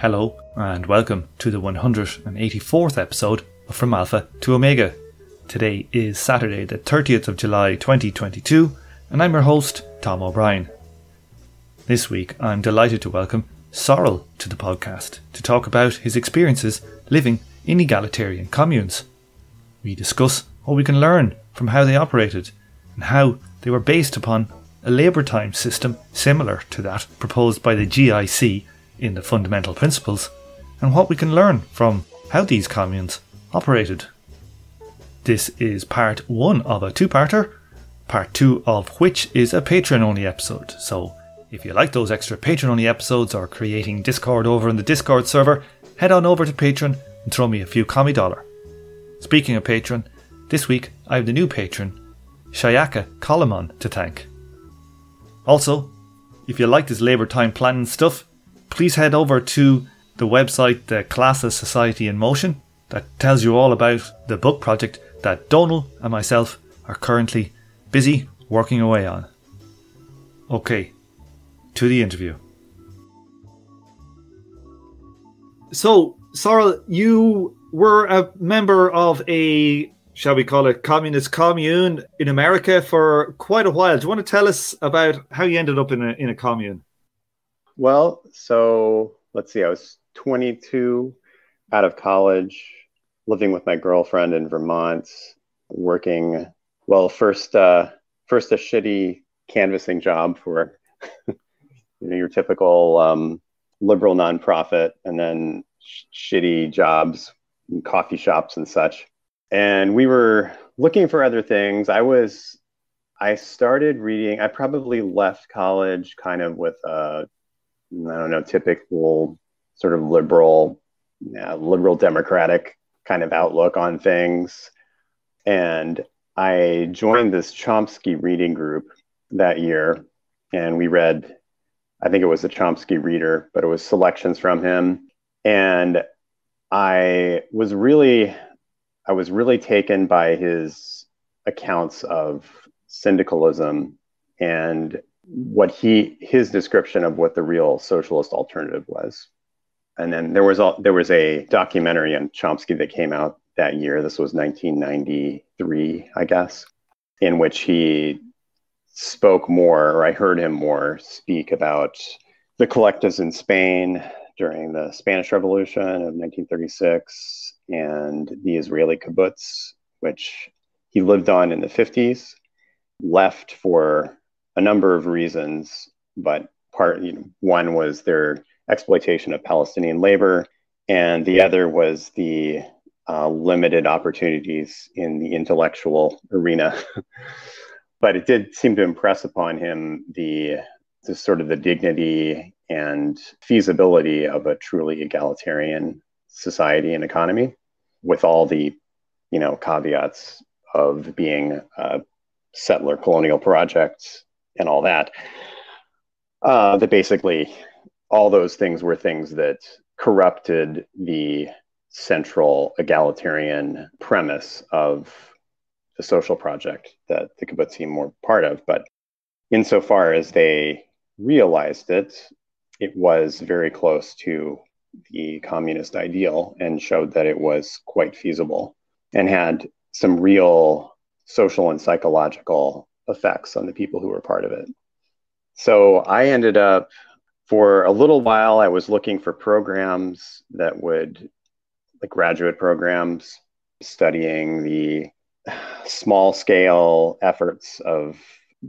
Hello, and welcome to the 184th episode of From Alpha to Omega. Today is Saturday, the 30th of July 2022, and I'm your host, Tom O'Brien. This week, I'm delighted to welcome Sorrel to the podcast to talk about his experiences living in egalitarian communes. We discuss what we can learn from how they operated and how they were based upon a labour time system similar to that proposed by the GIC in the fundamental principles, and what we can learn from how these communes operated. This is part one of a two parter, part two of which is a Patreon only episode. So if you like those extra Patreon only episodes or creating Discord over in the Discord server, head on over to Patreon and throw me a few commie dollar. Speaking of Patreon, this week I have the new patron, Shayaka Colamon, to thank. Also, if you like this labour time planning stuff, please head over to the website, the Classes Society in Motion, that tells you all about the book project that Donal and myself are currently busy working away on. Okay, to the interview. So, Sorrel, you were a member of a, shall we call it, communist commune in America for quite a while. Do you want to tell us about how you ended up in a, in a commune? Well, so let's see, I was 22 out of college, living with my girlfriend in Vermont, working, well, first, uh, first a shitty canvassing job for you know, your typical um, liberal nonprofit, and then sh- shitty jobs in coffee shops and such. And we were looking for other things. I was, I started reading, I probably left college kind of with a, I don't know, typical sort of liberal, liberal democratic kind of outlook on things. And I joined this Chomsky reading group that year, and we read, I think it was the Chomsky Reader, but it was selections from him. And I was really, I was really taken by his accounts of syndicalism and what he his description of what the real socialist alternative was. And then there was all, there was a documentary on Chomsky that came out that year. This was 1993, I guess, in which he spoke more, or I heard him more speak about the collectives in Spain during the Spanish Revolution of 1936 and the Israeli kibbutz, which he lived on in the 50s, left for a number of reasons, but part you know, one was their exploitation of Palestinian labor, and the other was the uh, limited opportunities in the intellectual arena. but it did seem to impress upon him the, the sort of the dignity and feasibility of a truly egalitarian society and economy, with all the you know caveats of being a settler colonial project and all that. Uh, that basically all those things were things that corrupted the central egalitarian premise of the social project that the kibbutzim were part of. But insofar as they realized it, it was very close to the communist ideal and showed that it was quite feasible and had some real social and psychological effects on the people who were part of it. So I ended up, for a little while, I was looking for programs that would, like graduate programs, studying the small scale efforts of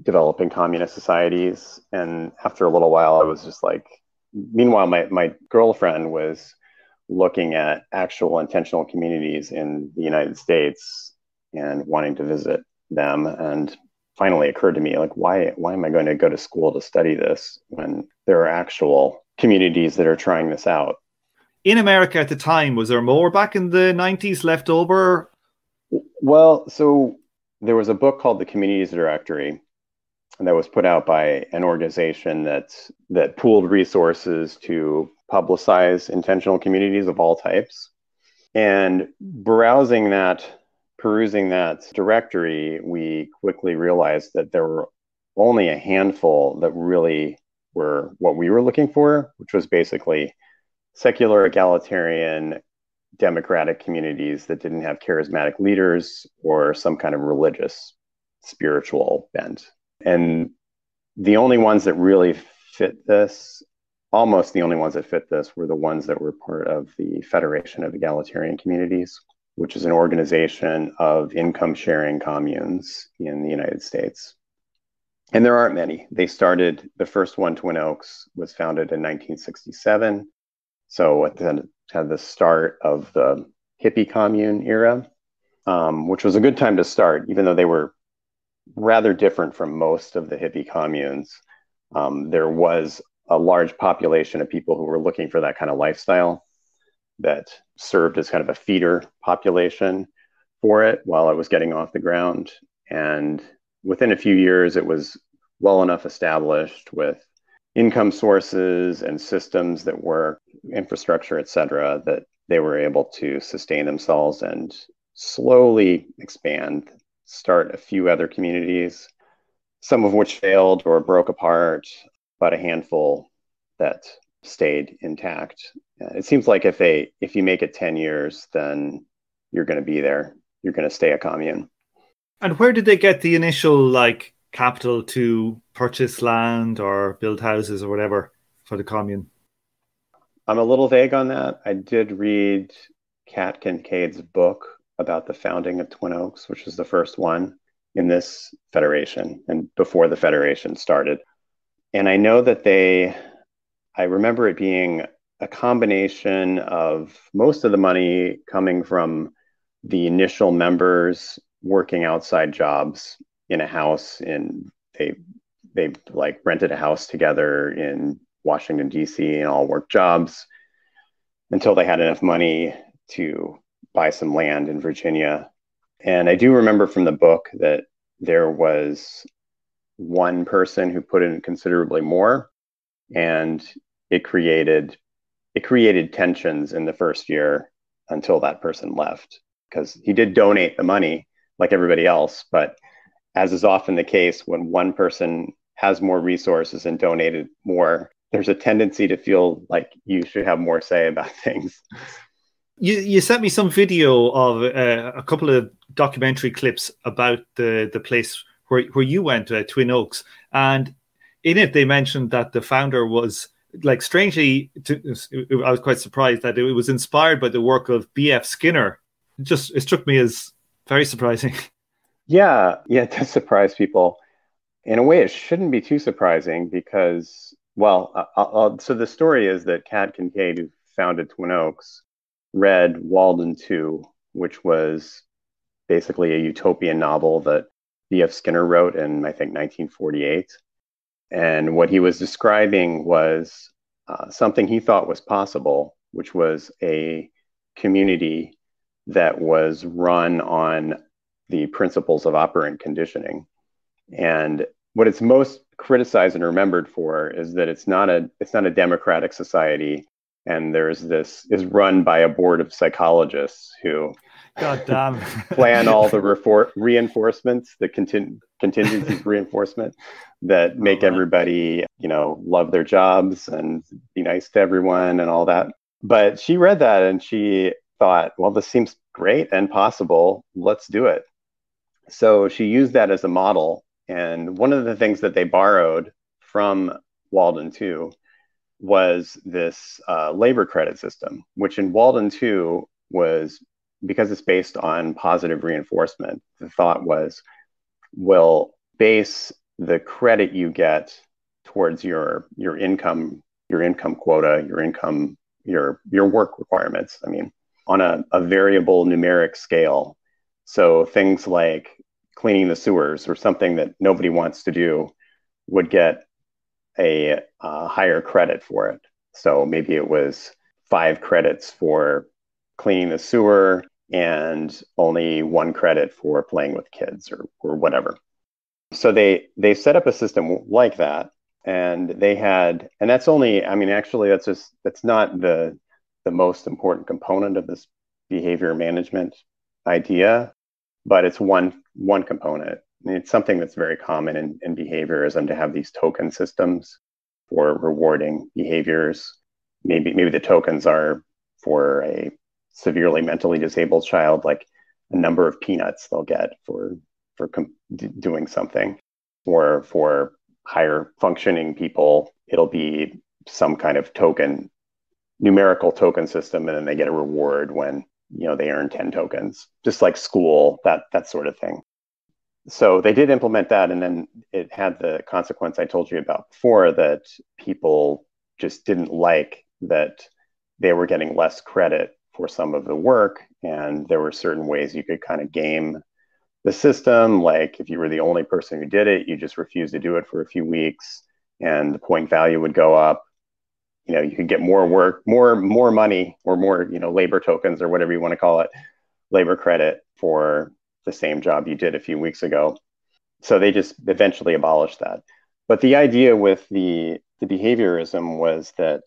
developing communist societies. And after a little while, I was just like, meanwhile, my, my girlfriend was looking at actual intentional communities in the United States and wanting to visit them. And finally occurred to me like why why am i going to go to school to study this when there are actual communities that are trying this out? In america at the time was there more back in the 90s left over? Well so there was a book called the communities directory that was put out by an organization that that pooled resources to publicize intentional communities of all types. And browsing that perusing that directory, we quickly realized that there were only a handful that really were what we were looking for, which was basically secular egalitarian democratic communities that didn't have charismatic leaders or some kind of religious spiritual bent. And the only ones that really fit this, almost the only ones that fit this, were the ones that were part of the Federation of Egalitarian Communities, which is an organization of income sharing communes in the United States. And there aren't many. They started, the first one, Twin Oaks, was founded in 1967. So it had the start of the hippie commune era, um, which was a good time to start, even though they were rather different from most of the hippie communes. Um, there was a large population of people who were looking for that kind of lifestyle that served as kind of a feeder population for it while it was getting off the ground. And within a few years, it was well enough established with income sources and systems that were infrastructure, et cetera, that they were able to sustain themselves and slowly expand, start a few other communities, some of which failed or broke apart, but a handful that stayed intact. Uh, it seems like if they if you make it 10 years, then you're going to be there. You're going to stay a commune. And where did they get the initial like capital to purchase land or build houses or whatever for the commune? I'm a little vague on that. I did read Kat Kinkade's book about the founding of Twin Oaks, which was the first one in this federation and before the federation started. And I know that they, I remember it being a combination of most of the money coming from the initial members working outside jobs in a house in they they like rented a house together in Washington D.C. and all worked jobs until they had enough money to buy some land in Virginia. And I do remember from the book that there was one person who put in considerably more, and it created it created tensions in the first year until that person left because he did donate the money like everybody else, but as is often the case when one person has more resources and donated more, there's a tendency to feel like you should have more say about things. You you sent me some video of uh, a couple of documentary clips about the the place where where you went, uh, Twin Oaks, and in it they mentioned that the founder was like strangely. To, I was quite surprised that it was inspired by the work of B.F. Skinner. It just it struck me as very surprising. Yeah, yeah, it does surprise people. In a way, it shouldn't be too surprising because, well, I'll, I'll, so the story is that Kat Kinkade, who founded Twin Oaks, read Walden 2, which was basically a utopian novel that B.F. Skinner wrote in, I think, 1948. And what he was describing was uh, something he thought was possible, which was a community that was run on the principles of operant conditioning. And what it's most criticized and remembered for is that it's not a it's not a democratic society and there's this is run by a board of psychologists who God damn. plan all the refor- reinforcements, the contin- contingencies reinforcement that oh, make everybody, you know, love their jobs and be nice to everyone and all that. But she read that and she thought, well, this seems great and possible. Let's do it. So she used that as a model. And one of the things that they borrowed from Walden 2 was this uh, labor credit system, which in Walden 2 was because it's based on positive reinforcement. The thought was, will base the credit you get towards your your income, your income quota, your income, your your work requirements. I mean, on a, a variable numeric scale. So things like cleaning the sewers or something that nobody wants to do would get a uh, higher credit for it. So maybe it was five credits for cleaning the sewer and only one credit for playing with kids or, or whatever. So they they set up a system like that, and they had, and that's only, I mean, actually, that's just that's not the the most important component of this behavior management idea, but it's one one component. it's something that's very common in, in behaviorism to have these token systems for rewarding behaviors. maybe maybe the tokens are for a severely mentally disabled child, like a number of peanuts they'll get for for com- doing something, or for higher functioning people, it'll be some kind of token, numerical token system, and then they get a reward when you know they earn 10 tokens, just like school, that that sort of thing. So they did implement that, and then it had the consequence I told you about before that people just didn't like that they were getting less credit for some of the work, and there were certain ways you could kind of game the system. Like if you were the only person who did it, you just refused to do it for a few weeks, and the point value would go up. You know, you could get more work, more more money, or more you know labor tokens or whatever you want to call it, labor credit for the same job you did a few weeks ago. So they just eventually abolished that. But the idea with the the behaviorism was that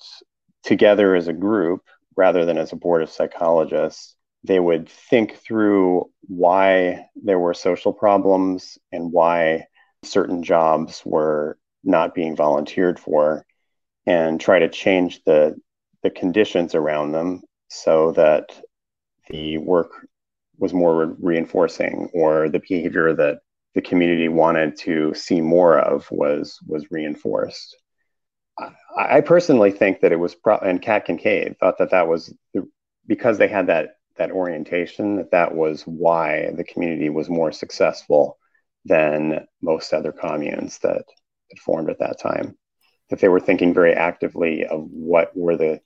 together as a group, rather than as a board of psychologists, they would think through why there were social problems and why certain jobs were not being volunteered for and try to change the the conditions around them so that the work was more re- reinforcing or the behavior that the community wanted to see more of was was reinforced I, personally think that it was pro- and Kat Kinkade thought that that was the, because they had that that orientation that that was why the community was more successful than most other communes that, that formed at that time. That they were thinking very actively of what were the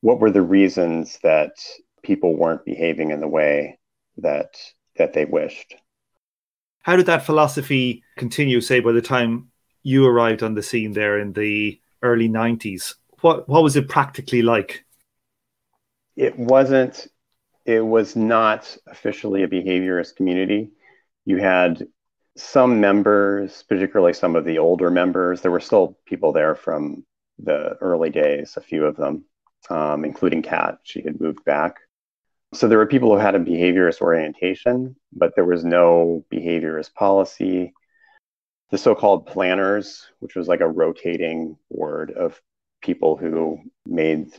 what were the reasons that people weren't behaving in the way that that they wished. How did that philosophy continue say by the time you arrived on the scene there in the early 90s what what was it practically like it wasn't it was not officially a behaviorist community. You had some members, particularly some of the older members. There were still people there from the early days, a few of them, um, including Kat. She had moved back. So there were people who had a behaviorist orientation, but there was no behaviorist policy. The so called planners, which was like a rotating board of people who made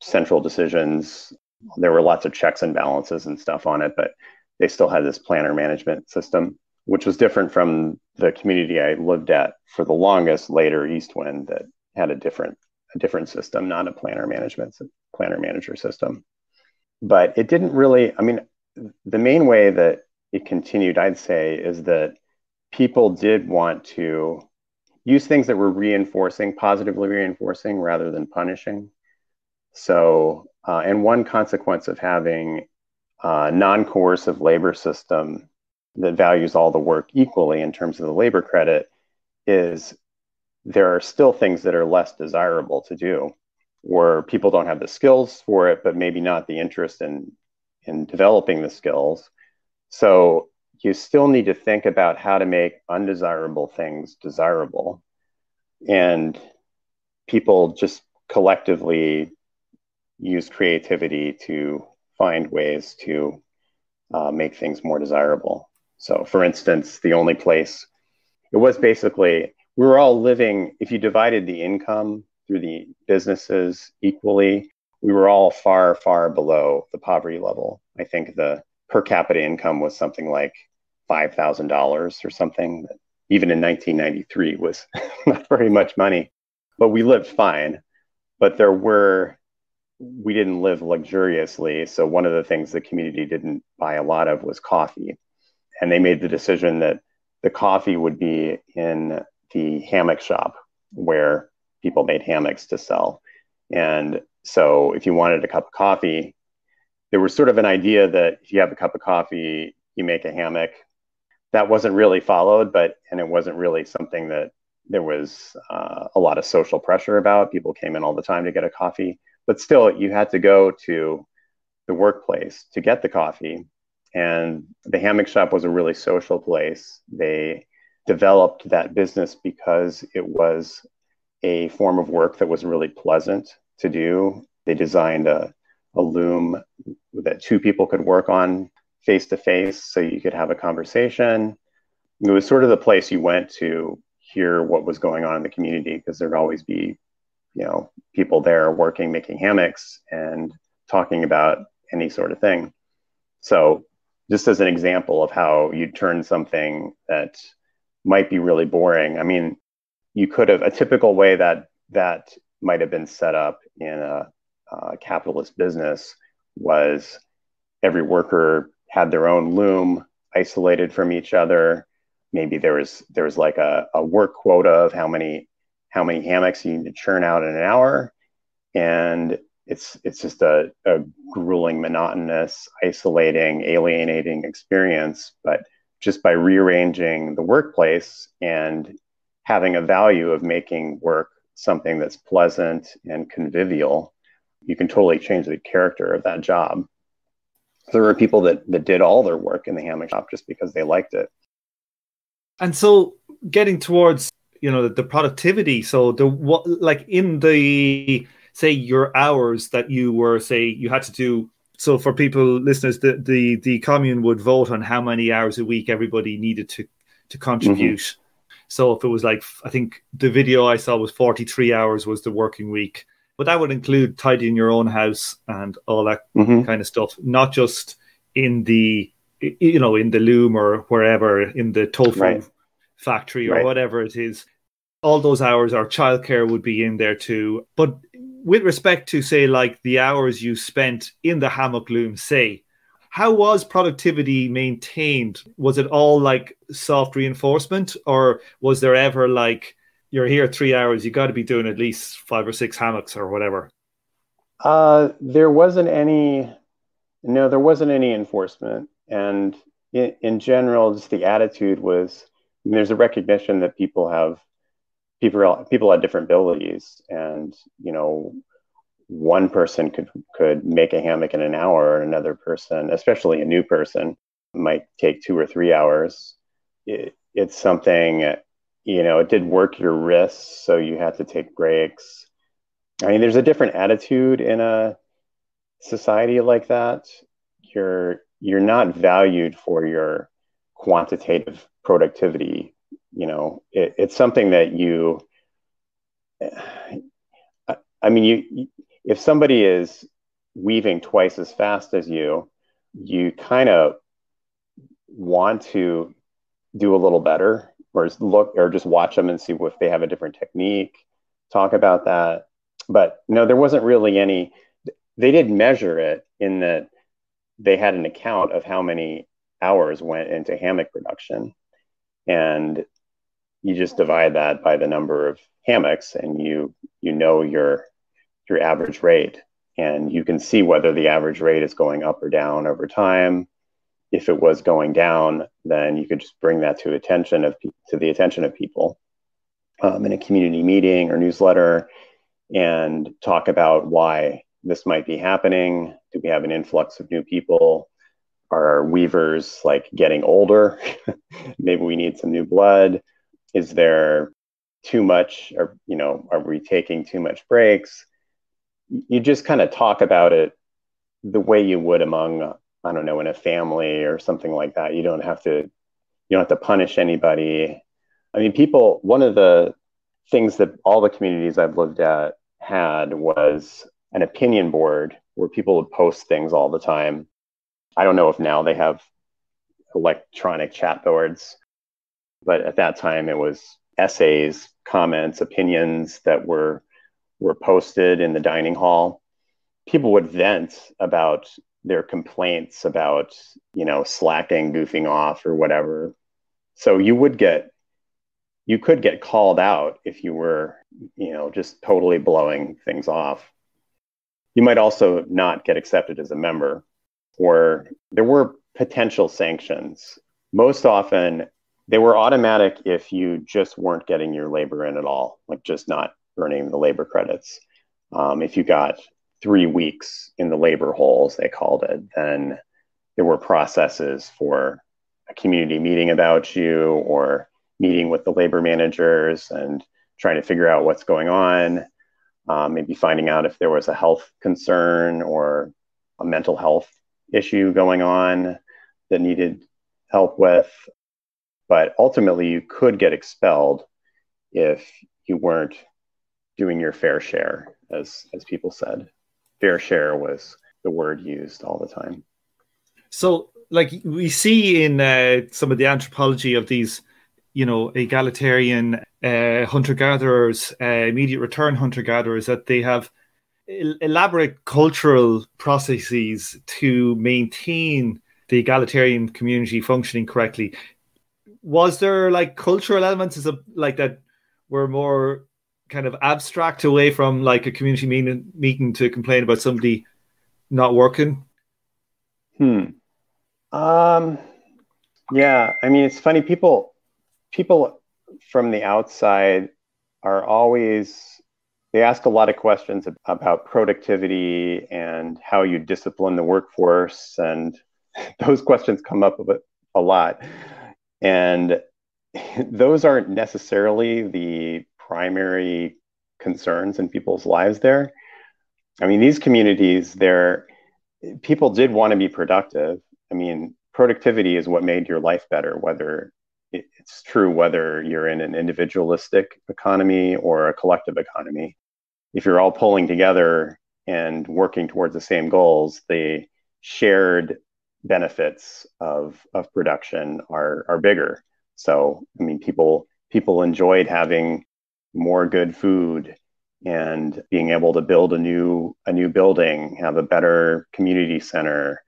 central decisions there were lots of checks and balances and stuff on it, but they still had this planner management system, which was different from the community I lived at for the longest later Eastwind that had a different a different system, not a planner management planner manager system. But it didn't really, I mean, the main way that it continued, I'd say, is that people did want to use things that were reinforcing, positively reinforcing rather than punishing. So uh, and one consequence of having a non coercive labor system that values all the work equally in terms of the labor credit is there are still things that are less desirable to do where people don't have the skills for it, but maybe not the interest in, in developing the skills. So you still need to think about how to make undesirable things desirable. And people just collectively use creativity to find ways to uh, make things more desirable. So, for instance, the only place it was basically we were all living, if you divided the income through the businesses equally, we were all far, far below the poverty level. I think the per capita income was something like $5,000 or something. Even in 1993 was not very much money, but we lived fine. But there were we didn't live luxuriously. So one of the things the community didn't buy a lot of was coffee. And they made the decision that the coffee would be in the hammock shop where people made hammocks to sell. And so if you wanted a cup of coffee, there was sort of an idea that if you have a cup of coffee, you make a hammock. That wasn't really followed, but and it wasn't really something that there was uh, a lot of social pressure about. People came in all the time to get a coffee but still you had to go to the workplace to get the coffee. And the hammock shop was a really social place. They developed that business because it was a form of work that was really pleasant to do. They designed a, a loom that two people could work on face to face so you could have a conversation it was sort of the place you went to hear what was going on in the community because there'd always be you know, people there working, making hammocks and talking about any sort of thing. So, just as an example of how you turn something that might be really boring, I mean, you could have a typical way that that might have been set up in a, a capitalist business was every worker had their own loom isolated from each other. Maybe there was there was like a, a work quota of how many how many hammocks you need to churn out in an hour. And it's it's just a, a grueling monotonous isolating alienating experience. But just by rearranging the workplace and having a value of making work something that's pleasant and convivial you can totally change the character of that job there were people that that did all their work in the hammock shop just because they liked it. And so getting towards you know the, the productivity so the what like in the say your hours that you were say you had to do so for people listeners the the the commune would vote on how many hours a week everybody needed to to contribute. Mm-hmm. so if it was like i think the video i saw was 43 hours was the working week but that would include tidying your own house and all that mm-hmm. kind of stuff not just in the you know, in the loom or wherever in the tofu right. factory or right. whatever it is. All those hours or childcare would be in there too. But with respect to say like the hours you spent in the hammock loom, say, how was productivity maintained? Was it all like soft reinforcement, or was there ever like you're here three hours, you got to be doing at least five or six hammocks or whatever? Uh, there wasn't any. No, there wasn't any enforcement and in, in general, just the attitude was I mean, there's a recognition that people have people people have different abilities, and you know, one person could could make a hammock in an hour, and another person, especially a new person, might take two or three hours. It, it's something, you know, it did work your wrists, so you had to take breaks. I mean, there's a different attitude in a society like that. You're you're not valued for your quantitative productivity you know it, it's something that you i mean you if somebody is weaving twice as fast as you you kind of want to do a little better or look or just watch them and see if they have a different technique talk about that. But no there wasn't really any they did measure it in that they had an account of how many hours went into hammock production. And you just divide that by the number of hammocks and you you know your your average rate. And you can see whether the average rate is going up or down over time if it was going down then you could just bring that to attention of to the attention of people um, in a community meeting or newsletter and talk about why this might be happening? Do we have an influx of new people? Are weavers like getting older? Maybe we need some new blood. Is there too much, or you know, are we taking too much breaks? You just kind of talk about it the way you would among, I don't know, in a family or something like that. You don't have to, you don't have to punish anybody. I mean, people. One of the things that all the communities I've lived at had was an opinion board where people would post things all the time. I don't know if now they have electronic chat boards, but at that time it was essays, comments, opinions that were were posted in the dining hall. People would vent about their complaints about, you know, slacking, goofing off or whatever. So you would get you could get called out if you were, you know, just totally blowing things off you might also not get accepted as a member, or there were potential sanctions. Most often, they were automatic if you just weren't getting your labor in at all, like just not earning the labor credits. Um, if you got three weeks in the labor holes, they called it, then there were processes for a community meeting about you or meeting with the labor managers and trying to figure out what's going on um, maybe finding out if there was a health concern or a mental health issue going on that needed help with. But ultimately, you could get expelled if you weren't doing your fair share, as as people said. Fair share was the word used all the time. So, like we see in uh, some of the anthropology of these, you know, egalitarian uh, hunter gatherers, uh, immediate return hunter gatherers, that they have elaborate cultural processes to maintain the egalitarian community functioning correctly. Was there like cultural elements as a, like that were more kind of abstract away from like a community meeting, meeting to complain about somebody not working? Hmm. Um. Yeah, I mean, it's funny. People, people from the outside are always they ask a lot of questions about productivity and how you discipline the workforce and those questions come up a, a lot and those aren't necessarily the primary concerns in people's lives there. I mean these communities there people did want to be productive. I mean productivity is what made your life better whether it's true whether you're in an individualistic economy or a collective economy. If you're all pulling together and working towards the same goals, the shared benefits of of production are are bigger. So I mean, people people enjoyed having more good food and being able to build a new a new building, have a better community center,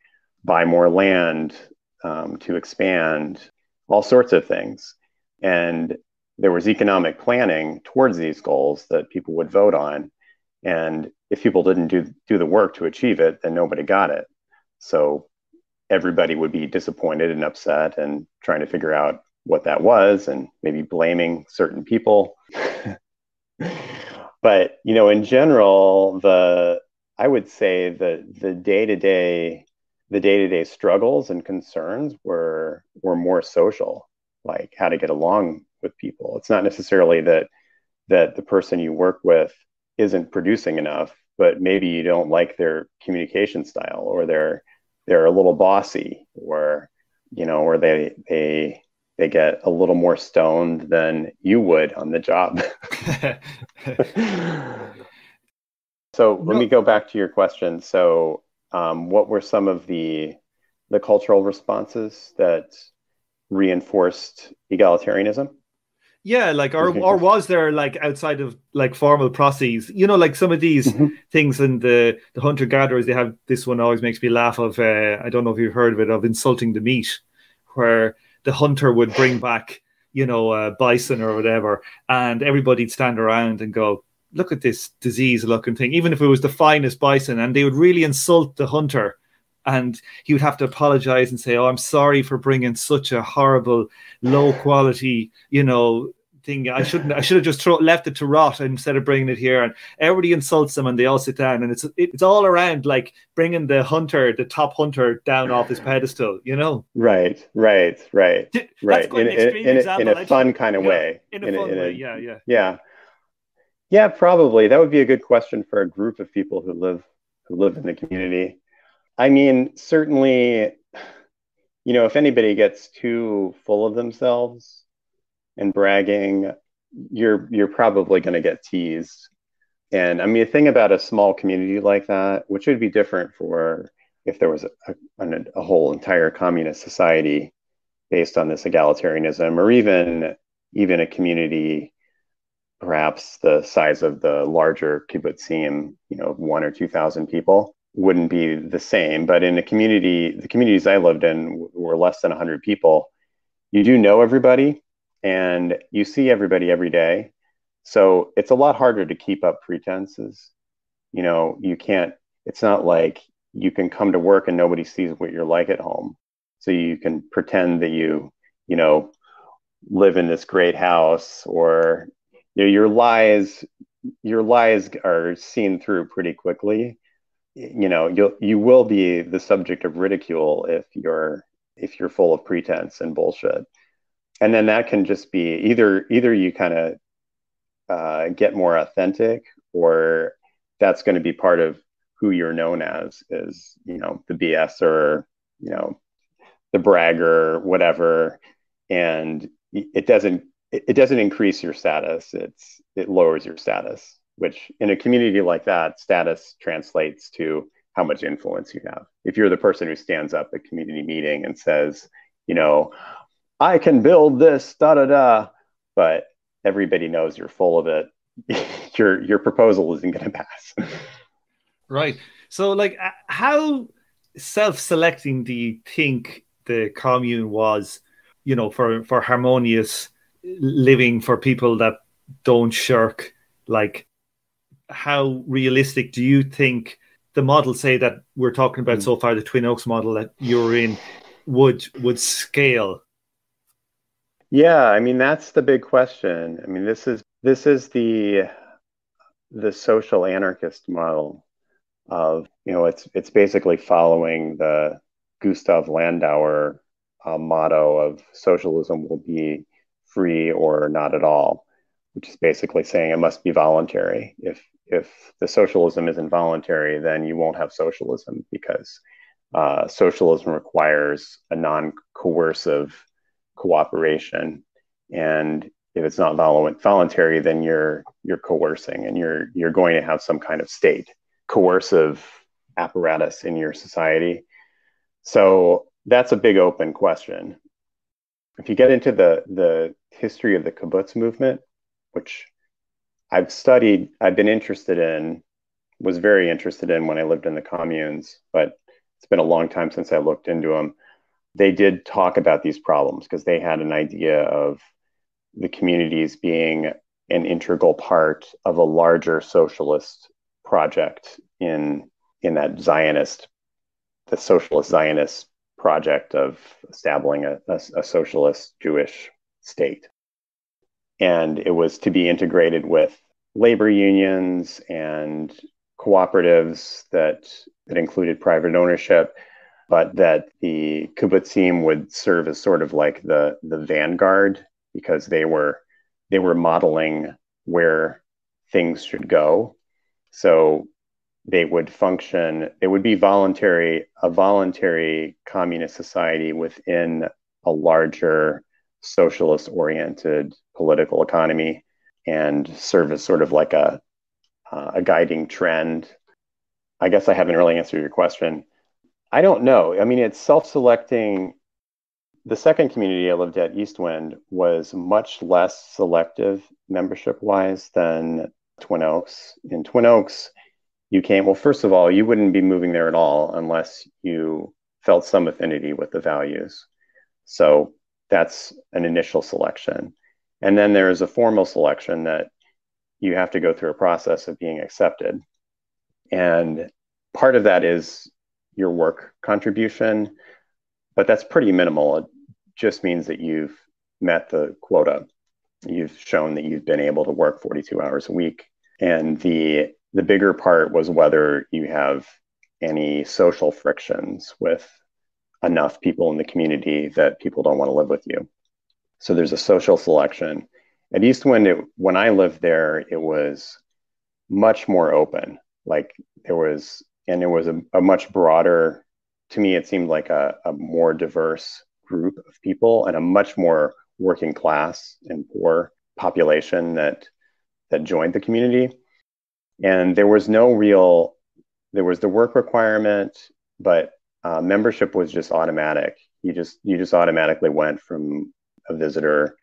buy more land um, to expand, all sorts of things. And there was economic planning towards these goals that people would vote on. And if people didn't do, do the work to achieve it, then nobody got it. So everybody would be disappointed and upset and trying to figure out what that was and maybe blaming certain people. but, you know, in general, the I would say that the day-to-day the day-to-day struggles and concerns were were more social, like how to get along with people. It's not necessarily that that the person you work with isn't producing enough, but maybe you don't like their communication style or they're they're a little bossy or you know or they they they get a little more stoned than you would on the job. so let me go back to your question. So um, what were some of the the cultural responses that reinforced egalitarianism? Yeah, like or or was there like outside of like formal processes, you know, like some of these mm-hmm. things in the the hunter gatherers, they have this one always makes me laugh of uh, I don't know if you've heard of it of insulting the meat, where the hunter would bring back you know a bison or whatever, and everybody'd stand around and go, look at this disease looking thing, even if it was the finest bison, and they would really insult the hunter and he would have to apologize and say, "Oh, I'm sorry for bringing such a horrible, low quality, you know, thing. I shouldn't. I should have just throw, left it to rot instead of bringing it here." And everybody insults them, and they all sit down, and it's it's all around like bringing the hunter, the top hunter, down off his pedestal. You know? Right, right, right, right. In, in, in, a, in a fun kind of yeah, way. In a fun way, yeah, yeah, yeah. Yeah, probably. That would be a good question for a group of people who live who live in the community. I mean, certainly, you know, if anybody gets too full of themselves and bragging, you're you're probably going to get teased. And I mean, a thing about a small community like that, which would be different for if there was a, a, a whole entire communist society based on this egalitarianism, or even even a community perhaps the size of the larger kibbutzim, you know, one or two thousand people wouldn't be the same. But in a community, the communities I lived in were less than 100 people. You do know everybody and you see everybody every day. So it's a lot harder to keep up pretenses. You know, you can't, it's not like you can come to work and nobody sees what you're like at home. So you can pretend that you, you know, live in this great house or you know, your lies your lies are seen through pretty quickly you know you'll you will be the subject of ridicule if you're if you're full of pretense and bullshit and then that can just be either either you kind of uh, get more authentic or that's going to be part of who you're known as is you know the bs or you know the bragger whatever and it doesn't it doesn't increase your status it's it lowers your status which in a community like that, status translates to how much influence you have. If you're the person who stands up at community meeting and says, you know, I can build this, da da da, but everybody knows you're full of it, your your proposal isn't going to pass. Right. So, like, how self-selecting do you think the commune was? You know, for for harmonious living for people that don't shirk. Like, how realistic do you think the model, say that we're talking about mm. so far, the Twin Oaks model that you're in, would would scale? Yeah, I mean that's the big question. I mean this is this is the the social anarchist model of you know it's it's basically following the Gustav Landauer uh, motto of socialism will be free or not at all, which is basically saying it must be voluntary. If if the socialism isn't voluntary, then you won't have socialism because uh, socialism requires a non-coercive cooperation, and if it's not vol- voluntary, then you're you're coercing, and you're you're going to have some kind of state coercive apparatus in your society. So that's a big open question. If you get into the the history of the kibbutz movement, which I've studied, I've been interested in, was very interested in when I lived in the communes, but it's been a long time since I looked into them. They did talk about these problems because they had an idea of the communities being an integral part of a larger socialist project in in that Zionist, the socialist Zionist project of establishing a, a, a socialist Jewish state. And it was to be integrated with labor unions and cooperatives that that included private ownership, but that the kibbutzim would serve as sort of like the the vanguard because they were they were modeling where things should go. So they would function, it would be voluntary, a voluntary communist society within a larger socialist oriented political economy and serve as sort of like a, uh, a guiding trend. I guess I haven't really answered your question. I don't know. I mean, it's self selecting. The second community I lived at, Eastwind, was much less selective membership wise than Twin Oaks. In Twin Oaks, you came well first of all you wouldn't be moving there at all unless you felt some affinity with the values so that's an initial selection and then there is a formal selection that you have to go through a process of being accepted and part of that is your work contribution but that's pretty minimal it just means that you've met the quota you've shown that you've been able to work 42 hours a week and the the bigger part was whether you have any social frictions with enough people in the community that people don't want to live with you. So there's a social selection. At Eastwind, it, when I lived there, it was much more open. Like there was, and it was a, a much broader, to me, it seemed like a, a more diverse group of people and a much more working class and poor population that that joined the community. And there was no real there was the work requirement but uh, membership was just automatic. You just you just automatically went from a visitor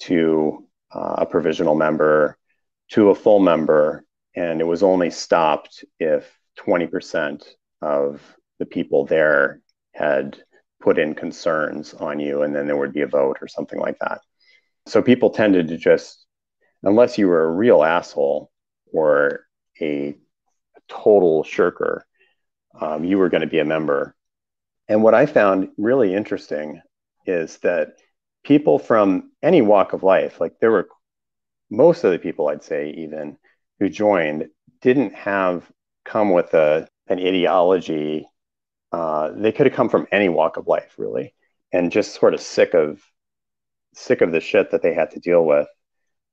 to uh, a provisional member to a full member and it was only stopped if 20% of the people there had put in concerns on you and then there would be a vote or something like that so people tended to just unless you were a real asshole or a, total shirker, um, you were going to be a member. And what I found really interesting is that people from any walk of life, like there were most of the people, I'd say, even who joined, didn't have come with a an ideology. Uh, they could have come from any walk of life, really, and just sort of sick of sick of the shit that they had to deal with,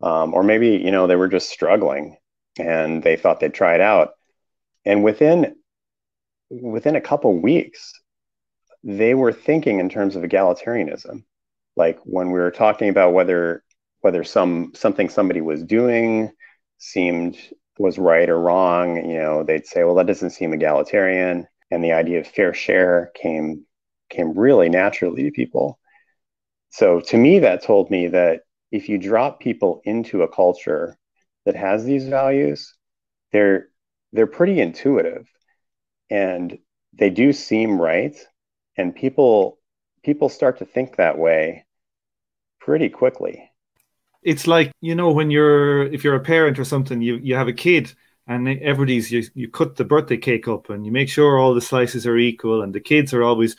um, or maybe you know they were just struggling and they thought they'd try it out. And within within a couple weeks, they were thinking in terms of egalitarianism. Like when we were talking about whether whether some something somebody was doing seemed was right or wrong. You know, they'd say, well, that doesn't seem egalitarian. And the idea of fair share came came really naturally to people. So to me, that told me that if you drop people into a culture that has these values, they're they're pretty intuitive and they do seem right. And people people start to think that way pretty quickly it's like you know when you're if you're a parent or something you you have a kid and everybody's you, you cut the birthday cake up and you make sure all the slices are equal and the kids are always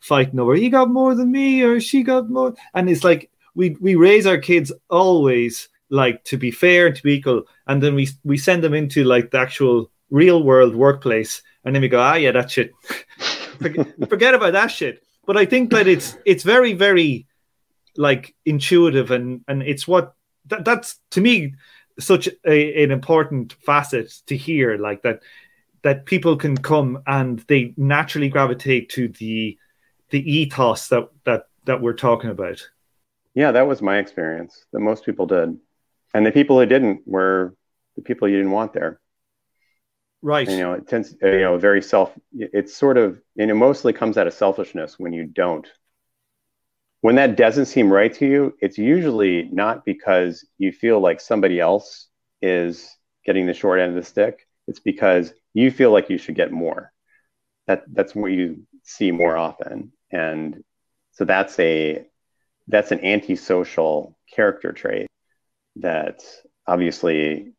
fighting over he got more than me or she got more. And it's like we we raise our kids always like to be fair and to be equal. And then we we send them into like the actual real world workplace and then we go ah yeah that shit. Forget, forget about that shit. But i think that it's it's very very like intuitive and and it's what that, that's to me such a, an important facet to hear like that that people can come and they naturally gravitate to the the ethos that that that we're talking about. Yeah that was my experience that most people did. And the people who didn't were the people you didn't want there. Right. You know it tends you know very self it's sort of and it mostly comes out of selfishness when you don't when that doesn't seem right to you, it's usually not because you feel like somebody else is getting the short end of the stick. It's because you feel like you should get more. That that's what you see more often, and so that's a that's an antisocial character trait that obviously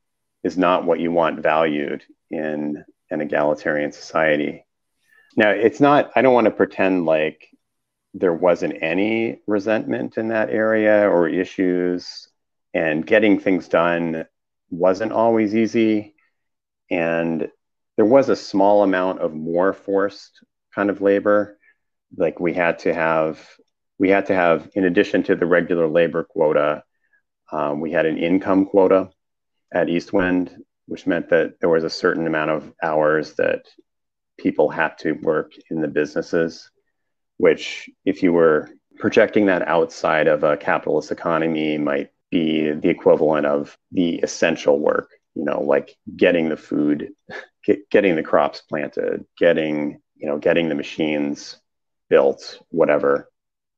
is not what you want valued in an egalitarian society. Now, it's not. I don't want to pretend like there wasn't any resentment in that area or issues, and getting things done wasn't always easy. And there was a small amount of more forced kind of labor. Like we had to have, we had to have, in addition to the regular labor quota, um, we had an income quota at Eastwind, which meant that there was a certain amount of hours that people had to work in the businesses which, if you were projecting that outside of a capitalist economy, might be the equivalent of the essential work, you know, like getting the food, get, getting the crops planted, getting, you know, getting the machines built, whatever.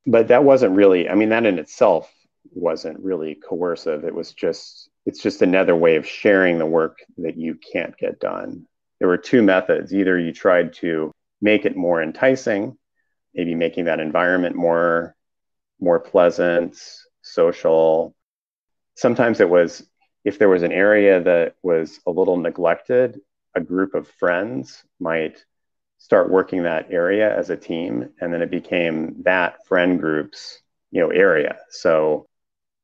But that wasn't really, I mean, that in itself wasn't really coercive. It was just, it's just another way of sharing the work that you can't get done. There were two methods. Either you tried to make it more enticing maybe making that environment more more pleasant, social. Sometimes it was if there was an area that was a little neglected, a group of friends might start working that area as a team and then it became that friend group's you know area so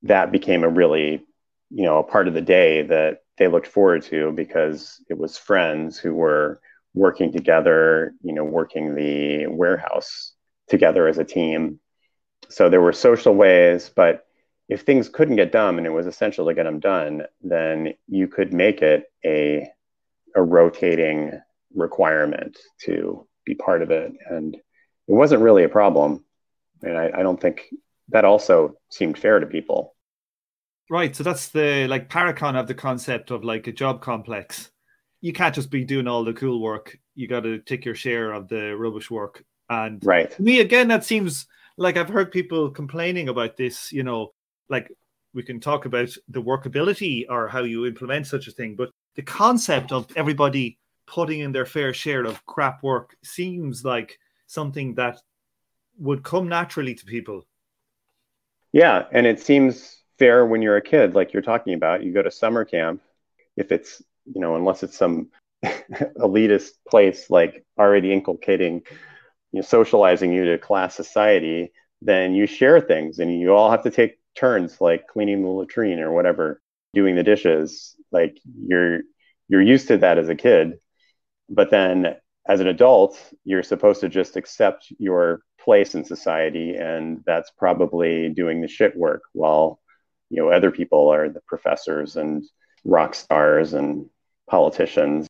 that became a really you know a part of the day that they looked forward to because it was friends who were working together you know working the warehouse together as a team. So there were social ways, but if things couldn't get done and it was essential to get them done, then you could make it a, a rotating requirement to be part of it. And it wasn't really a problem. And I, I don't think that also seemed fair to people. Right. So that's the like Parecon of the concept of like a job complex. You can't just be doing all the cool work. You got to take your share of the rubbish work and right. to me, again, that seems like I've heard people complaining about this, you know, like we can talk about the workability or how you implement such a thing, but the concept of everybody putting in their fair share of crap work seems like something that would come naturally to people. Yeah, and it seems fair when you're a kid, like you're talking about. You go to summer camp, if it's, you know, unless it's some elitist place like already inculcating you know, socializing you to class society, then you share things and you all have to take turns like cleaning the latrine or whatever, doing the dishes. Like you're you're used to that as a kid. But then as an adult, you're supposed to just accept your place in society and that's probably doing the shit work while you know other people are the professors and rock stars and politicians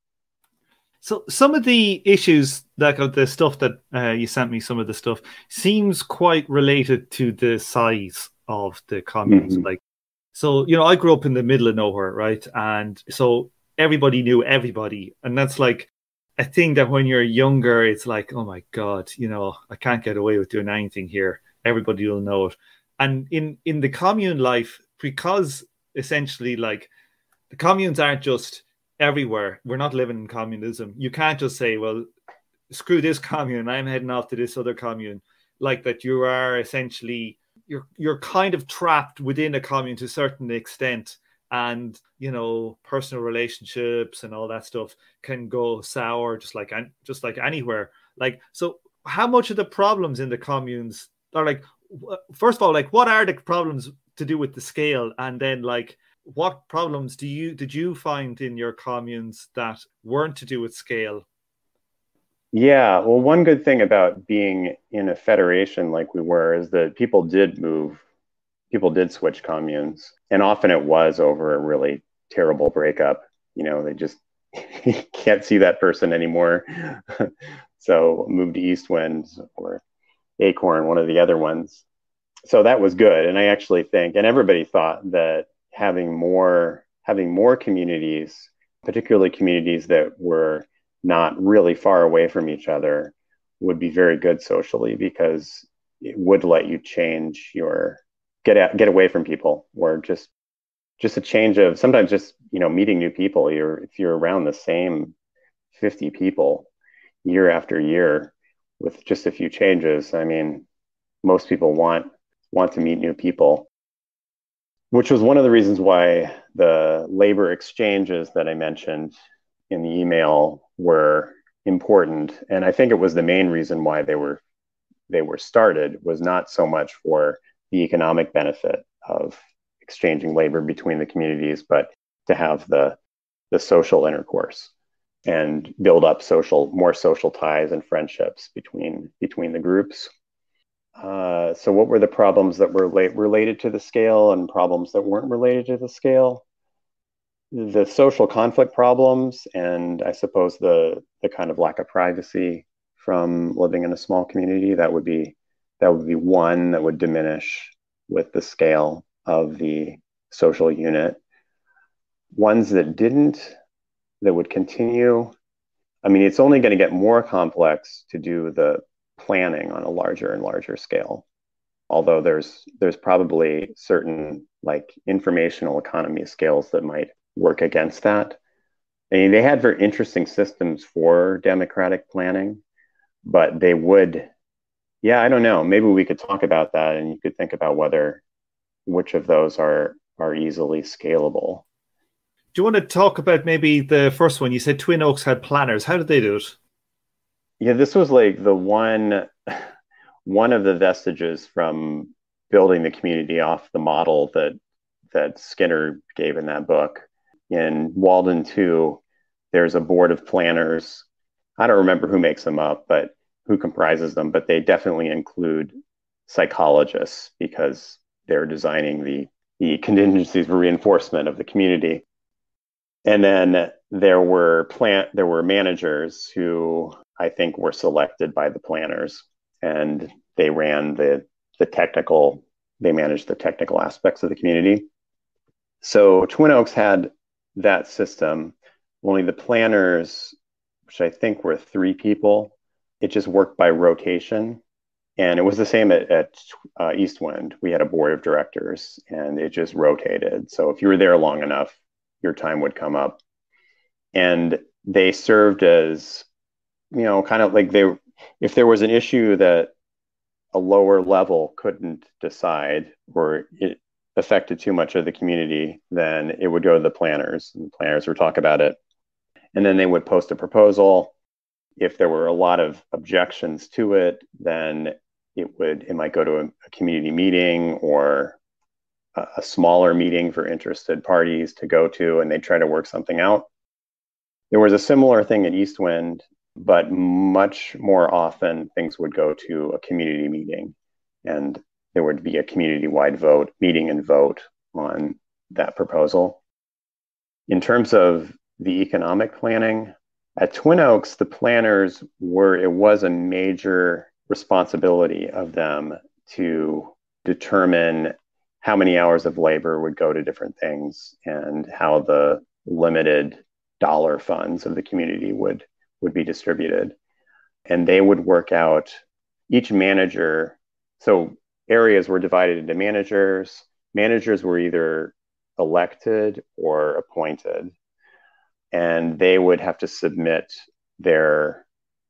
so some of the issues, like the stuff that uh, you sent me, some of the stuff seems quite related to the size of the communes. Mm-hmm. Like, so you know, I grew up in the middle of nowhere, right? And so everybody knew everybody. And that's like a thing that when you're younger, it's like, oh my God, you know, I can't get away with doing anything here. Everybody will know it. And in, in the commune life, because essentially like the communes aren't just everywhere. We're not living in communism. You can't just say, well, screw this commune, I'm heading off to this other commune. Like that you are essentially you're you're kind of trapped within a commune to a certain extent. And you know personal relationships and all that stuff can go sour just like just like anywhere. Like so how much of the problems in the communes are like first of all like what are the problems to do with the scale? And then like what problems do you did you find in your communes that weren't to do with scale yeah well one good thing about being in a federation like we were is that people did move people did switch communes, and often it was over a really terrible breakup. You know, they just can't see that person anymore. so moved to Eastwind or Acorn, one of the other ones. So that was good, and I actually think, and everybody thought that having more having more communities, particularly communities that were not really far away from each other, would be very good socially because it would let you change your get get away from people or just just a change of sometimes just you know meeting new people. You're if you're around the same 50 people year after year with just a few changes i mean most people want want to meet new people which was one of the reasons why the labor exchanges that i mentioned in the email were important and i think it was the main reason why they were they were started was not so much for the economic benefit of exchanging labor between the communities, but to have the the social intercourse and build up social more social ties and friendships between between the groups. Uh, so, what were the problems that were late, related to the scale and problems that weren't related to the scale? The social conflict problems, and I suppose the the kind of lack of privacy from living in a small community that would be that would be one that would diminish with the scale of the social unit. Ones that didn't, that would continue. I mean, it's only going to get more complex to do the planning on a larger and larger scale. Although there's there's probably certain like informational economy scales that might work against that. I mean, they had very interesting systems for democratic planning, but they would yeah, I don't know. Maybe we could talk about that, and you could think about whether which of those are are easily scalable. Do you want to talk about maybe the first one? You said Twin Oaks had planners. How did they do it? Yeah, this was like the one one of the vestiges from building the community off the model that that Skinner gave in that book. In Walden 2, there's a board of planners. I don't remember who makes them up, but who comprises them, but they definitely include psychologists because they're designing the, the contingencies for reinforcement of the community. And then there were plant there were managers who I think were selected by the planners and they ran the the technical they managed the technical aspects of the community. So Twin Oaks had that system. Only the planners, which I think were three people, it just worked by rotation. And it was the same at, at uh, Eastwind. We had a board of directors and it just rotated. So if you were there long enough, your time would come up. And they served as, you know, kind of like they, if there was an issue that a lower level couldn't decide or it affected too much of the community, then it would go to the planners and the planners would talk about it. And then they would post a proposal if there were a lot of objections to it, then it would it might go to a, a community meeting or a, a, smaller meeting for interested parties to go to, and they try to work something out. There was a similar thing at Eastwind, but much more often things would go to a community meeting, and there would be a community-wide vote, meeting and vote on that proposal. In terms of the economic planning, at Twin Oaks, the planners were, it was a major responsibility of them to determine how many hours of labor would go to different things and how the limited dollar funds of the community would would be distributed and they would work out each manager so areas were divided into managers. Managers were either elected or appointed and they would have to submit their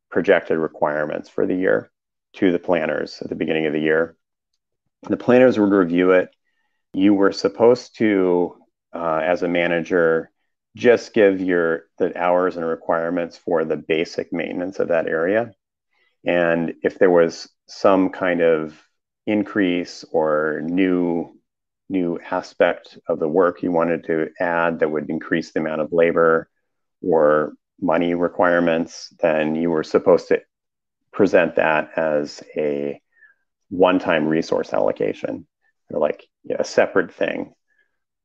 projected requirements for the year to the planners at the beginning of the year. The planners would review it. You were supposed to uh, as a manager just give your the hours and requirements for the basic maintenance of that area. And if there was some kind of increase or new new aspect of the work you wanted to add that would increase the amount of labor or money requirements then you were supposed to present that as a one-time resource allocation or like a separate thing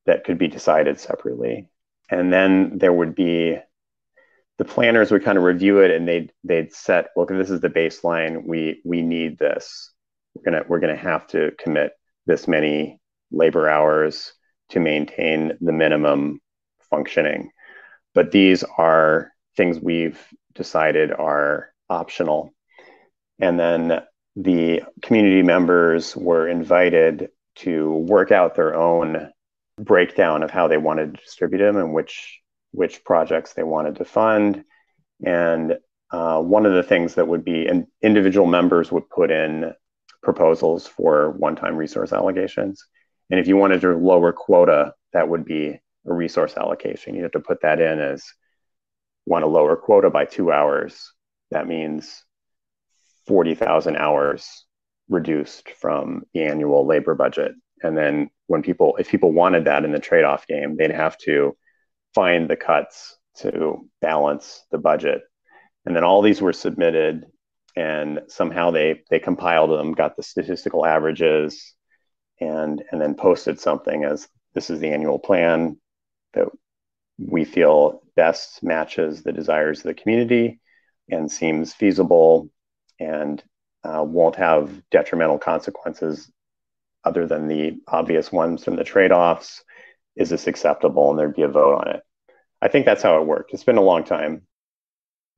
that could be decided separately. And then there would be the planners would kind of review it and they'd they'd set look this is the baseline. We we need this we're gonna we're gonna have to commit this many labor hours to maintain the minimum functioning but these are things we've decided are optional and then the community members were invited to work out their own breakdown of how they wanted to distribute them and which which projects they wanted to fund. And uh, one of the things that would be, and individual members would put in proposals for one-time resource allocations. And if you wanted to lower quota, that would be a resource allocation. You have to put that in as want to lower quota by two hours. That means 40,000 hours reduced from the annual labor budget. And then when people, if people wanted that in the trade off game, they'd have to find the cuts to balance the budget. And then all these were submitted and somehow they they compiled them, got the statistical averages and and then posted something as this is the annual plan that we feel best matches the desires of the community and seems feasible and uh, won't have detrimental consequences other than the obvious ones from the trade-offs. Is this acceptable? And there'd be a vote on it. I think that's how it worked. It's been a long time.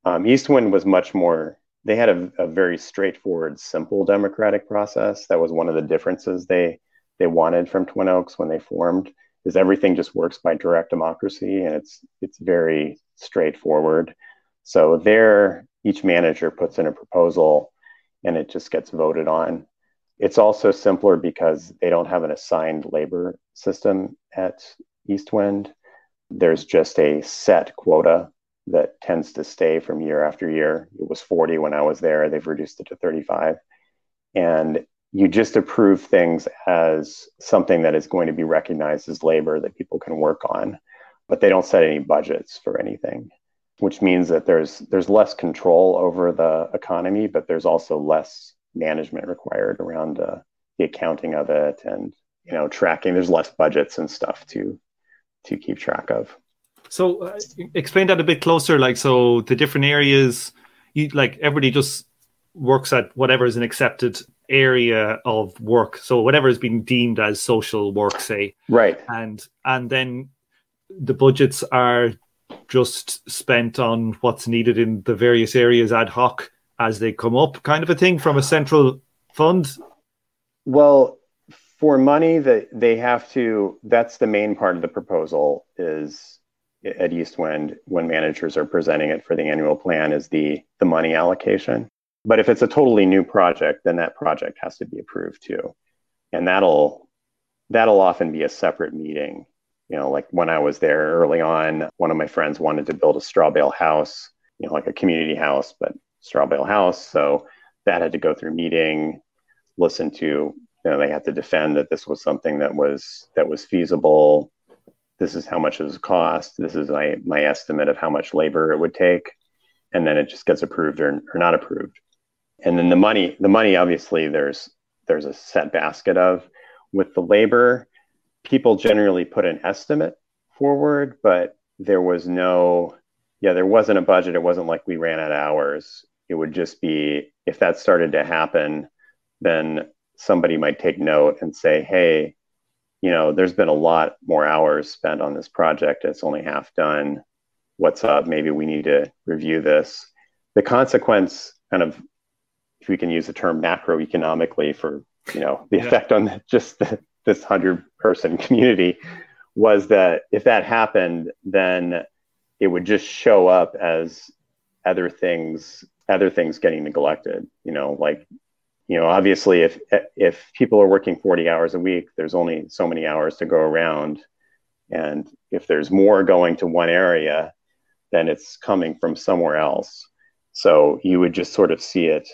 Um, eastwind was much more they had a, a, very straightforward simple democratic process. That was one of the differences they they wanted from twin oaks when they formed is everything just works by direct democracy and it's it's very straightforward. So there each manager puts in a proposal and it just gets voted on. It's also simpler because they don't have an assigned labor system at Eastwind. There's just a set quota that tends to stay from year after year. It was 40 when I was there, they've reduced it to 35. And you just approve things as something that is going to be recognized as labor that people can work on, but they don't set any budgets for anything, which means that there's there's less control over the economy, but there's also less management required around uh, the accounting of it and you know tracking there's less budgets and stuff to to keep track of so uh, explain that a bit closer like so the different areas you like everybody just works at whatever is an accepted area of work. So whatever is being deemed as social work say. Right. And and then the budgets are just spent on what's needed in the various areas ad hoc as they come up, kind of a thing from a central fund? Well, for money that they have to, that's the main part of the proposal is at Eastwind when managers are presenting it for the annual plan is the the money allocation. But if it's a totally new project, then that project has to be approved too. And that'll that'll often be a separate meeting. You know, like when I was there early on, one of my friends wanted to build a straw bale house, you know, like a community house, but straw bale house. So that had to go through meeting, listen to, you know, they had to defend that this was something that was that was feasible. This is how much it cost. This is my my estimate of how much labor it would take, and then it just gets approved or, or not approved. And then the money, the money obviously there's there's a set basket of. With the labor, people generally put an estimate forward, but there was no yeah, there wasn't a budget. It wasn't like we ran out of hours it would just be if that started to happen, then somebody might take note and say, hey, you know, there's been a lot more hours spent on this project. It's only half done. what's up. Maybe we need to review this. The consequence, kind of, if we can use the term macroeconomically for you know the yeah. effect on just the, this hundred person community, was that if that happened, then it would just show up as other things, other things getting neglected. You know, like you know, obviously, if if people are working forty hours a week, there's only so many hours to go around, and if there's more going to one area, then it's coming from somewhere else. So you would just sort of see it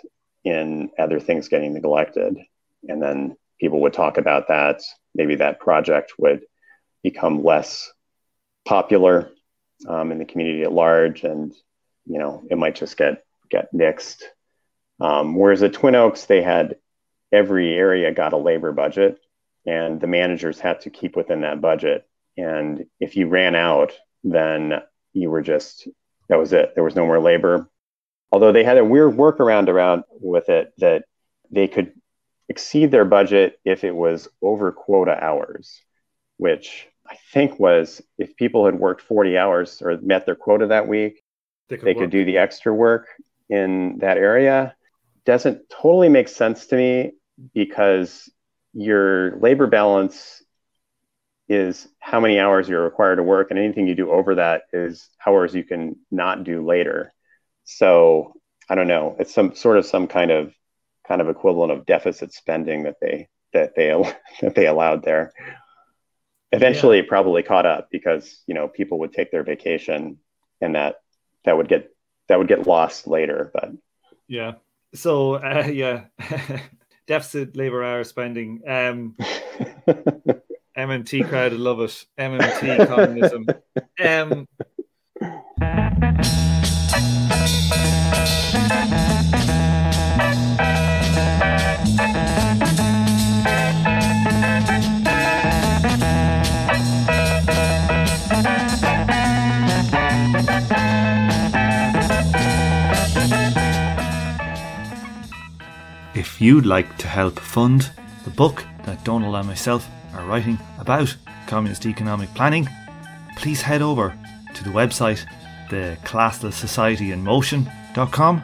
in other things getting neglected. And then people would talk about that. Maybe that project would become less popular um, in the community at large. And, you know, it might just get, get nixed. Um, whereas at Twin Oaks, they had every area got a labor budget and the managers had to keep within that budget. And if you ran out, then you were just that was it. There was no more labor. Although they had a weird workaround around with it that they could exceed their budget if it was over quota hours, which I think was if people had worked 40 hours or met their quota that week, they could, they could do the extra work in that area. Doesn't totally make sense to me because your labor balance is how many hours you're required to work, and anything you do over that is hours you can not do later. So I don't know. It's some sort of some kind of kind of equivalent of deficit spending that they that they that they allowed there. Eventually, yeah. it probably caught up because you know people would take their vacation, and that that would get that would get lost later. But yeah, so uh, yeah, deficit labor hour spending. Um, MMT crowd would love it. MMT communism. Um, If you'd like to help fund the book that Donald and myself are writing about communist economic planning, please head over to the website, the Classless Society in Motion.com,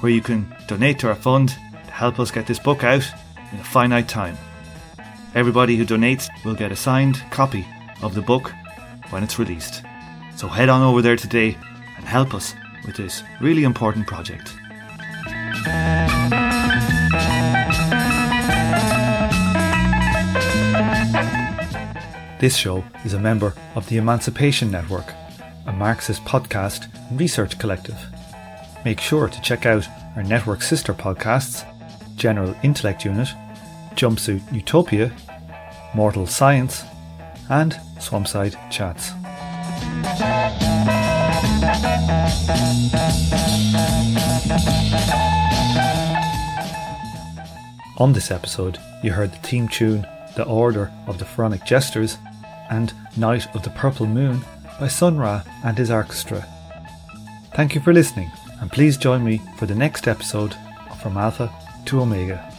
where you can donate to our fund to help us get this book out in a finite time. Everybody who donates will get a signed copy of the book when it's released. So head on over there today and help us with this really important project. This show is a member of the Emancipation Network, a Marxist podcast and research collective. Make sure to check out our network sister podcasts General Intellect Unit, Jumpsuit Utopia, Mortal Science, and Swampside Chats. On this episode, you heard the theme tune The Order of the Pharaonic Jesters and Night of the Purple Moon by Sun Ra and his orchestra. Thank you for listening, and please join me for the next episode of From Alpha to Omega.